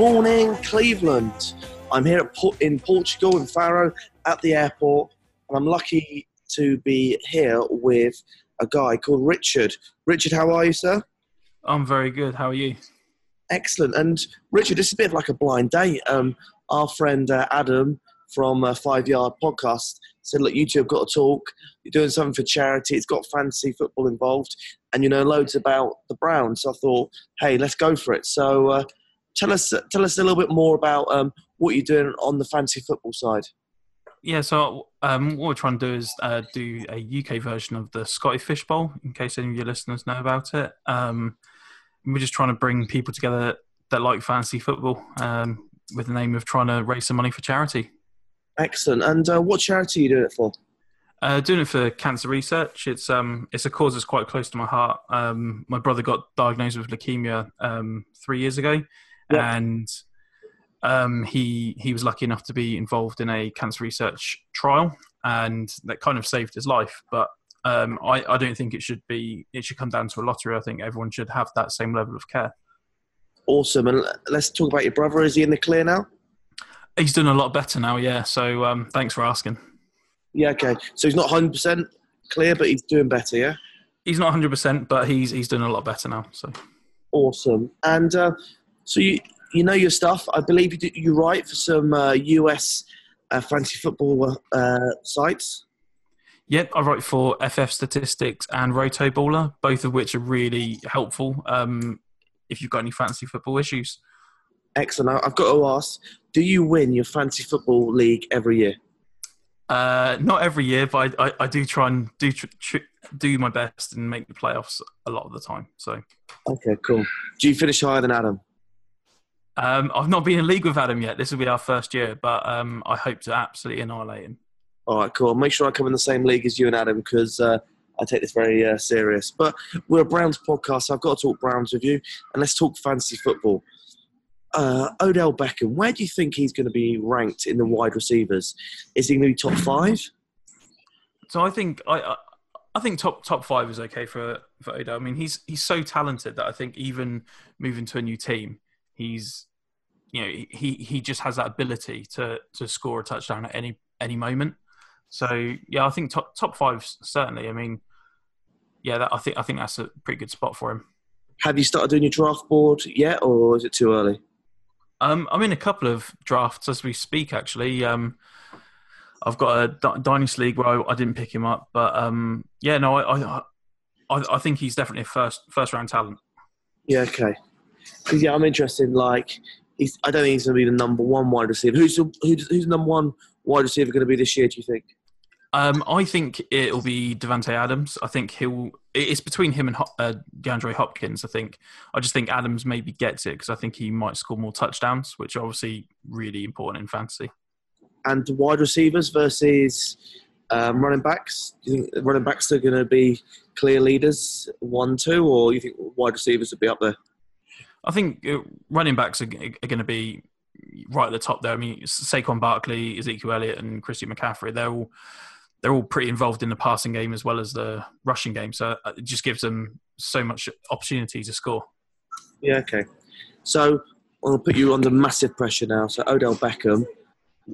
Morning, Cleveland. I'm here at, in Portugal, in Faro, at the airport, and I'm lucky to be here with a guy called Richard. Richard, how are you, sir? I'm very good. How are you? Excellent. And Richard, this is a bit of like a blind date. Um, our friend uh, Adam from uh, Five Yard Podcast said, "Look, you two have got to talk. You're doing something for charity. It's got fantasy football involved, and you know loads about the Browns." So I thought, "Hey, let's go for it." So uh, tell us, tell us a little bit more about um, what you're doing on the fantasy football side. Yeah, so um, what we're trying to do is uh, do a UK version of the Scotty Fish Bowl, in case any of your listeners know about it. Um, we're just trying to bring people together that like fantasy football um, with the name of trying to raise some money for charity. Excellent. And uh, what charity are you doing it for? Uh, doing it for cancer research. It's um it's a cause that's quite close to my heart. Um, my brother got diagnosed with leukemia um, three years ago, Yeah. and um, he he was lucky enough to be involved in a cancer research trial, and that kind of saved his life. But um, I I don't think it should be it should come down to a lottery. I think everyone should have that same level of care. Awesome. And let's talk about your brother. Is he in the clear now? He's doing a lot better now. Yeah. So um, thanks for asking. Yeah. Okay. So he's not 100% clear, but he's doing better. Yeah. He's not 100, percent but he's he's doing a lot better now. So. Awesome. And uh, so you you know your stuff. I believe you do, you write for some uh, US uh, fantasy football uh, sites. Yep, I write for FF Statistics and RotoBaller, both of which are really helpful um, if you've got any fantasy football issues. Excellent. I've got to ask: Do you win your fantasy football league every year? Uh, not every year, but I, I, I do try and do tr- tr- do my best and make the playoffs a lot of the time. So Okay, cool. Do you finish higher than Adam? Um, I've not been in league with Adam yet. This will be our first year, but um, I hope to absolutely annihilate him. All right, cool. Make sure I come in the same league as you and Adam because uh, I take this very uh, serious. But we're a Browns podcast, so I've got to talk Browns with you, and let's talk fantasy football. Uh, Odell Beckham, where do you think he's going to be ranked in the wide receivers? Is he going to be top five? So I think I, I I think top top five is okay for for Odell. I mean, he's he's so talented that I think even moving to a new team, he's you know he he just has that ability to to score a touchdown at any any moment. So yeah, I think top top five certainly. I mean, yeah, that, I think I think that's a pretty good spot for him. Have you started doing your draft board yet, or is it too early? Um, I'm in a couple of drafts as we speak. Actually, um, I've got a D- dynasty league where I, I didn't pick him up, but um, yeah, no, I, I, I, I think he's definitely a first first round talent. Yeah, okay. yeah, I'm interested. in, Like, he's, I don't think he's going to be the number one wide receiver. Who's the, who's, who's the number one wide receiver going to be this year? Do you think? Um, I think it'll be Davante Adams. I think he'll. It's between him and uh, DeAndre Hopkins. I think. I just think Adams maybe gets it because I think he might score more touchdowns, which are obviously really important in fantasy. and wide receivers versus um, running backs? Do you think running backs are going to be clear leaders, one, two, or you think wide receivers would be up there? I think uh, running backs are, g- are going to be right at the top there. I mean, Saquon Barkley, Ezekiel Elliott, and Christian McCaffrey. They're all they're all pretty involved in the passing game as well as the rushing game. So uh, it just gives them so much opportunity to score. Yeah, okay. So I'll put you under massive pressure now. So Odell Beckham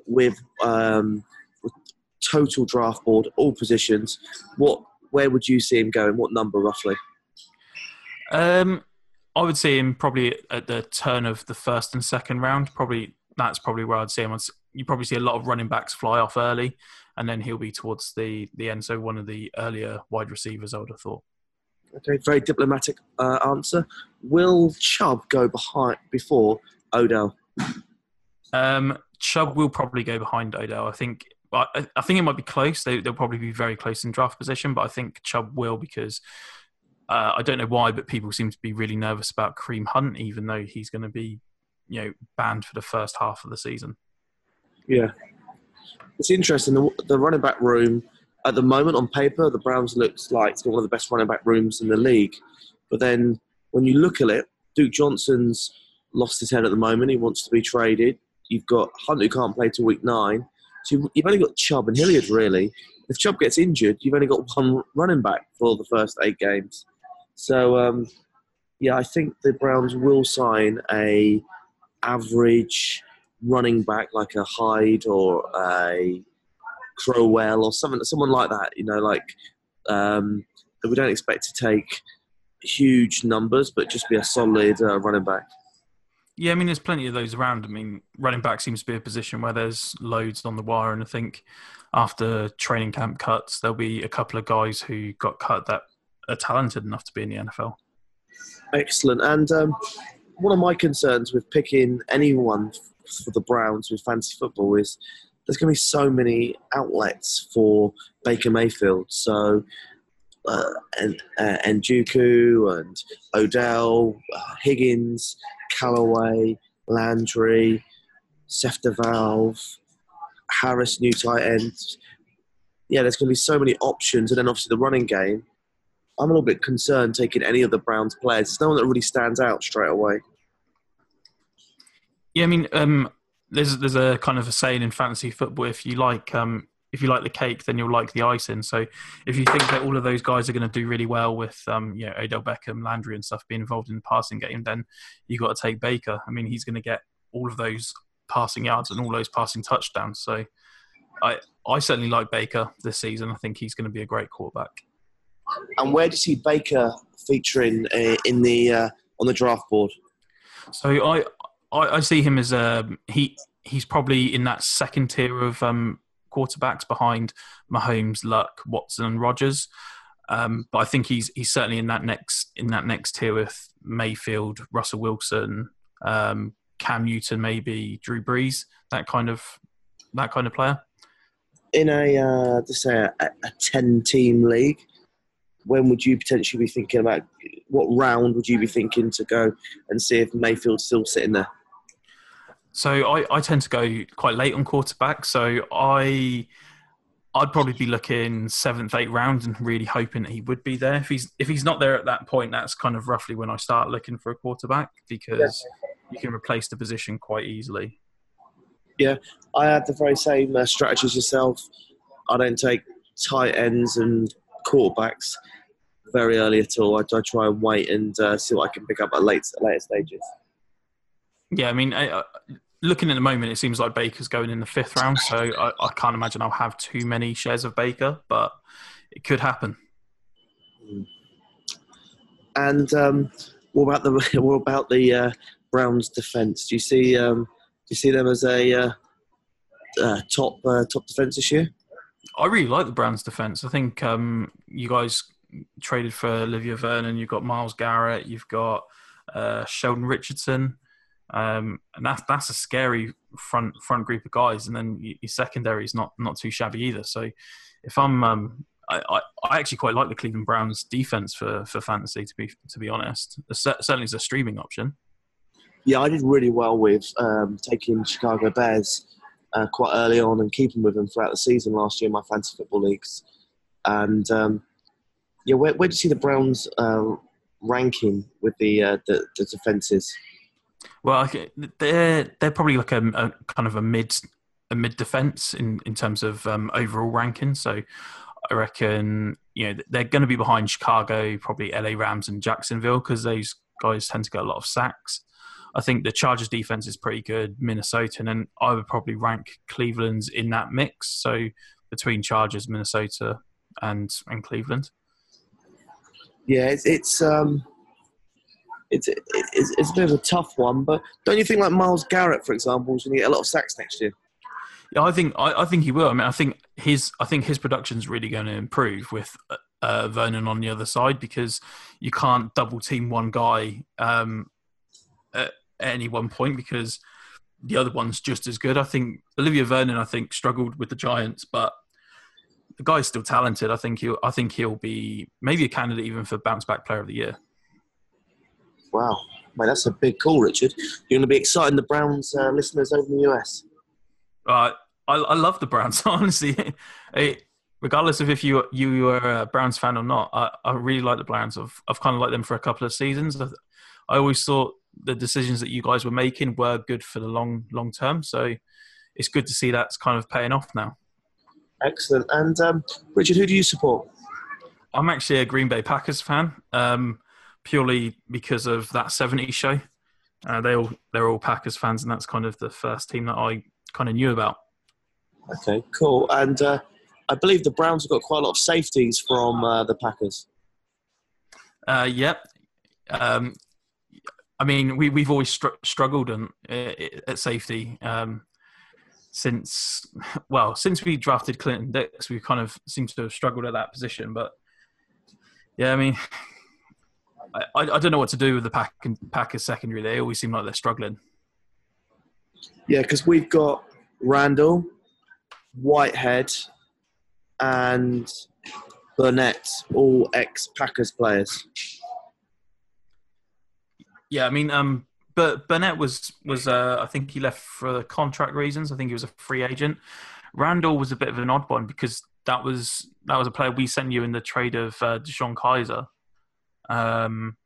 with, um, with total draft board, all positions. What, where would you see him going? What number roughly? Um, I would see him probably at the turn of the first and second round. Probably that's probably where I'd see him. You probably see a lot of running backs fly off early, and then he'll be towards the the end. So one of the earlier wide receivers, I would have thought. Okay, very diplomatic uh, answer. Will Chubb go behind before Odell? Um, Chubb will probably go behind Odell. I think. I, I think it might be close. They, they'll probably be very close in draft position, but I think Chubb will because Uh, I don't know why, but people seem to be really nervous about Kareem Hunt, even though he's going to be, you know, banned for the first half of the season. Yeah, it's interesting. The, the running back room at the moment on paper, the Browns looks like one of the best running back rooms in the league. But then when you look at it, Duke Johnson's lost his head at the moment. He wants to be traded. You've got Hunt who can't play till week nine. So you've only got Chubb and Hilliard really. If Chubb gets injured, you've only got one running back for the first eight games. So um, yeah, I think the Browns will sign a average running back like a Hyde or a Crowell or someone someone like that. You know, like um, that we don't expect to take huge numbers, but just be a solid uh, running back. Yeah, I mean, there's plenty of those around. I mean, running back seems to be a position where there's loads on the wire, and I think after training camp cuts, there'll be a couple of guys who got cut that are talented enough to be in the NFL. Excellent. And um, one of my concerns with picking anyone for the Browns with fantasy football is there's going to be so many outlets for Baker Mayfield. So, uh, and uh, and and Odell, uh, Higgins, Callaway, Landry, DeValve, Harris, new tight end. Yeah, there's going to be so many options, and then obviously the running game. I'm a little bit concerned taking any of the Browns players. There's no one that really stands out straight away. Yeah, I mean, um, there's there's a kind of a saying in fantasy football: if you like um, if you like the cake, then you'll like the icing. So if you think that all of those guys are going to do really well with um, you know Odell Beckham, Landry, and stuff being involved in the passing game, then you got to take Baker. I mean, he's going to get all of those passing yards and all those passing touchdowns. So I I certainly like Baker this season. I think he's going to be a great quarterback. And where do you see Baker featuring uh, in the uh, on the draft board? So I, I I see him as um he he's probably in that second tier of um, quarterbacks behind Mahomes, Luck, Watson, and Rodgers. Um, but I think he's he's certainly in that next in that next tier with Mayfield, Russell Wilson, um, Cam Newton, maybe Drew Brees, that kind of that kind of player. In a uh, to say a, a ten team league, when would you potentially be thinking about what round would you be thinking to go and see if Mayfield's still sitting there? So I, I tend to go quite late on quarterback. So I I'd probably be looking seventh, eighth round and really hoping that he would be there. If he's if he's not there at that point, that's kind of roughly when I start looking for a quarterback because you can replace the position quite easily. Yeah, I had the very same uh, strategy as yourself. I don't take tight ends and quarterbacks very early at all. I, I try and wait and uh, see what I can pick up at late later stages. Yeah, I mean, I, uh, looking at the moment, it seems like Baker's going in the fifth round, so I, I can't imagine I'll have too many shares of Baker, but it could happen. And um, what about the what about the uh, Browns' defense? Do you see um, do you see them as a uh, uh, top uh, top defense this year? I really like the Browns' defense. I think um, you guys traded for Olivier Vernon. You've got Myles Garrett. You've got uh, Sheldon Richardson. Um, and that's that's a scary front front group of guys, and then your secondary is not not too shabby either. So if I'm, um, I, I, actually quite like the Cleveland Browns defense for for fantasy to be to be honest. Certainly is a streaming option. Yeah, I did really well with um, taking Chicago Bears uh, quite early on and keeping with them throughout the season last year in my fantasy football leagues. And um, yeah, where, where do you see the Browns uh, ranking with the uh, the, the defenses? Well, they're they're probably like a, a kind of a mid a mid defense in in terms of um, overall ranking. So I reckon you know they're going to be behind Chicago, probably LA Rams and Jacksonville because those guys tend to get a lot of sacks. I think the Chargers defense is pretty good, Minnesota, and then I would probably rank Cleveland's in that mix. So between Chargers, Minnesota, and and Cleveland. Yeah, it's it's um, it's, it's it's a bit of a tough one, but don't you think like Myles Garrett, for example, is going to get a lot of sacks next year? Yeah, I think I, I think he will. I mean, I think his I think his production's really going to improve with uh, Vernon on the other side because you can't double team one guy um, at any one point because the other one's just as good. I think Olivier Vernon, I think, struggled with the Giants, but the guy's still talented. I think he'll I think he'll be maybe a candidate even for bounce back player of the year. Wow, mate, that's a big call, Richard. You're going to be exciting the Browns uh, listeners over in the US. Uh, I, I love the Browns, honestly. It, regardless of if you you were a Browns fan or not, I, I really like the Browns. I've I've kind of liked them for a couple of seasons. I, I always thought the decisions that you guys were making were good for the long long term. So it's good to see that's kind of paying off now. Excellent. And um, Richard, who do you support? I'm actually a Green Bay Packers fan, um, purely because of that '70s show. Uh, they all they're all Packers fans, and that's kind of the first team that I kind of knew about. Okay, cool. And uh, I believe the Browns have got quite a lot of safeties from uh, the Packers. Uh, yep. Um, I mean, we we've always str- struggled uh, at safety um, since well since we drafted Clinton Dix. We kind of seem to have struggled at that position, but yeah, I mean, I, I don't know what to do with the Pack Packers secondary. They always seem like they're struggling. Yeah, because we've got Randall, Whitehead, and Burnett, all ex Packers players. Yeah, I mean, um, but Burnett was was uh, I think he left for contract reasons. I think he was a free agent. Randall was a bit of an odd one because that was that was a player we sent you in the trade of uh, DeShone Kizer. Um,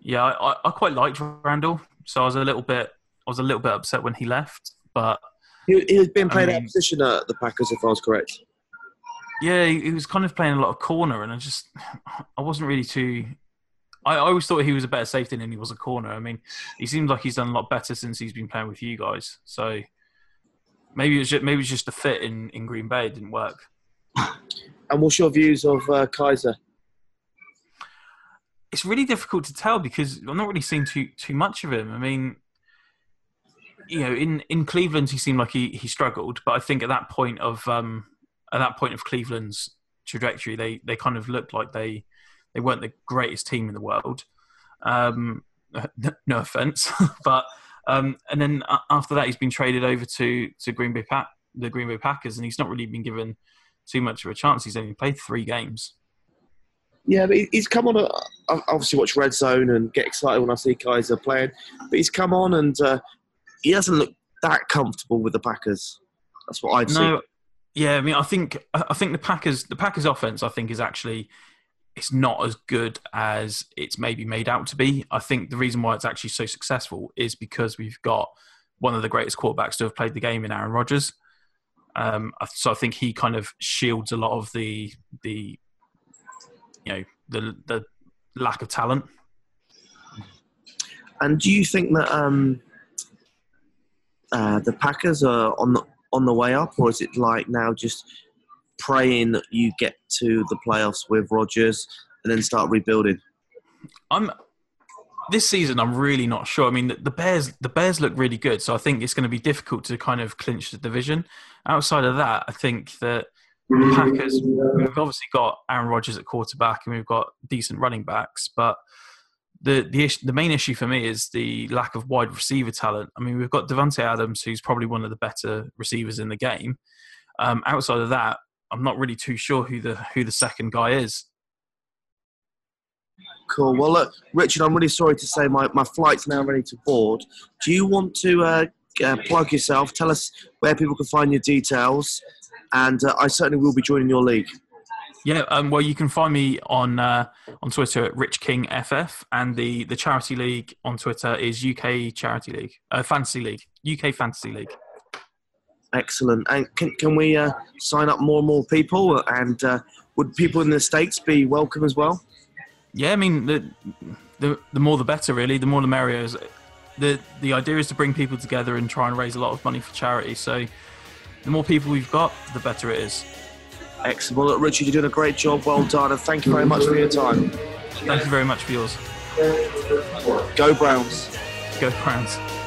yeah, I, I quite liked Randall, so I was a little bit I was a little bit upset when he left, but he, he was being played I out of position at the Packers, if I was correct. Yeah, he he was kind of playing a lot of corner, and I just I wasn't really too. I I always thought he was a better safety than he was a corner. I mean, he seems like he's done a lot better since he's been playing with you guys. So maybe it's just, maybe it's just the fit in, in Green Bay it didn't work. And what's your views of uh, Kizer? It's really difficult to tell because I'm not really seeing too too much of him. I mean, you know, in, in Cleveland he seemed like he, he struggled, but I think at that point of um, at that point of Cleveland's trajectory, they, they kind of looked like they they weren't the greatest team in the world. Um, no offense, but um, and then after that, he's been traded over to to Green Bay Pack, the Green Bay Packers, and he's not really been given too much of a chance. He's only played three games. Yeah, but he's come on. I obviously watch Red Zone and get excited when I see Kizer playing. But he's come on and uh, he doesn't look that comfortable with the Packers. That's what seen. No, yeah, I mean, I think I think the Packers the Packers offense I think is actually it's not as good as it's maybe made out to be. I think the reason why it's actually so successful is because we've got one of the greatest quarterbacks to have played the game in Aaron Rodgers. Um, so I think he kind of shields a lot of the the you know the the lack of talent. And do you think that um, uh, the Packers are on the on the way up, or is it like now just praying that you get to the playoffs with Rodgers and then start rebuilding? I'm this season. I'm really not sure. I mean, the, the Bears the Bears look really good, so I think it's going to be difficult to kind of clinch the division. Outside of that, I think that the Packers we've obviously got Aaron Rodgers at quarterback and we've got decent running backs, but the the issue, the main issue for me is the lack of wide receiver talent. I mean, we've got Davante Adams, who's probably one of the better receivers in the game. Um, outside of that, I'm not really too sure who the who the second guy is. Cool. Well, look, Richard, I'm really sorry to say my, my flight's now ready to board. Do you want to uh, uh, plug yourself? Tell us where people can find your details, and uh, I certainly will be joining your league. Yeah, um, well, you can find me on uh, on Twitter at Rich King FF, and the the charity league on Twitter is UK Charity League, uh, Fantasy League, UK Fantasy League. Excellent. And can, can we uh, sign up more and more people? And uh, would people in the States be welcome as well? Yeah, I mean the the the more the better, really. The more the merrier. The the idea is to bring people together and try and raise a lot of money for charity. So the more people we've got, the better it is. Excellent. Well, look, Richard, you're doing a great job. Well done. And thank you very much for your time. Thank you very much for yours. Go Browns. Go Browns.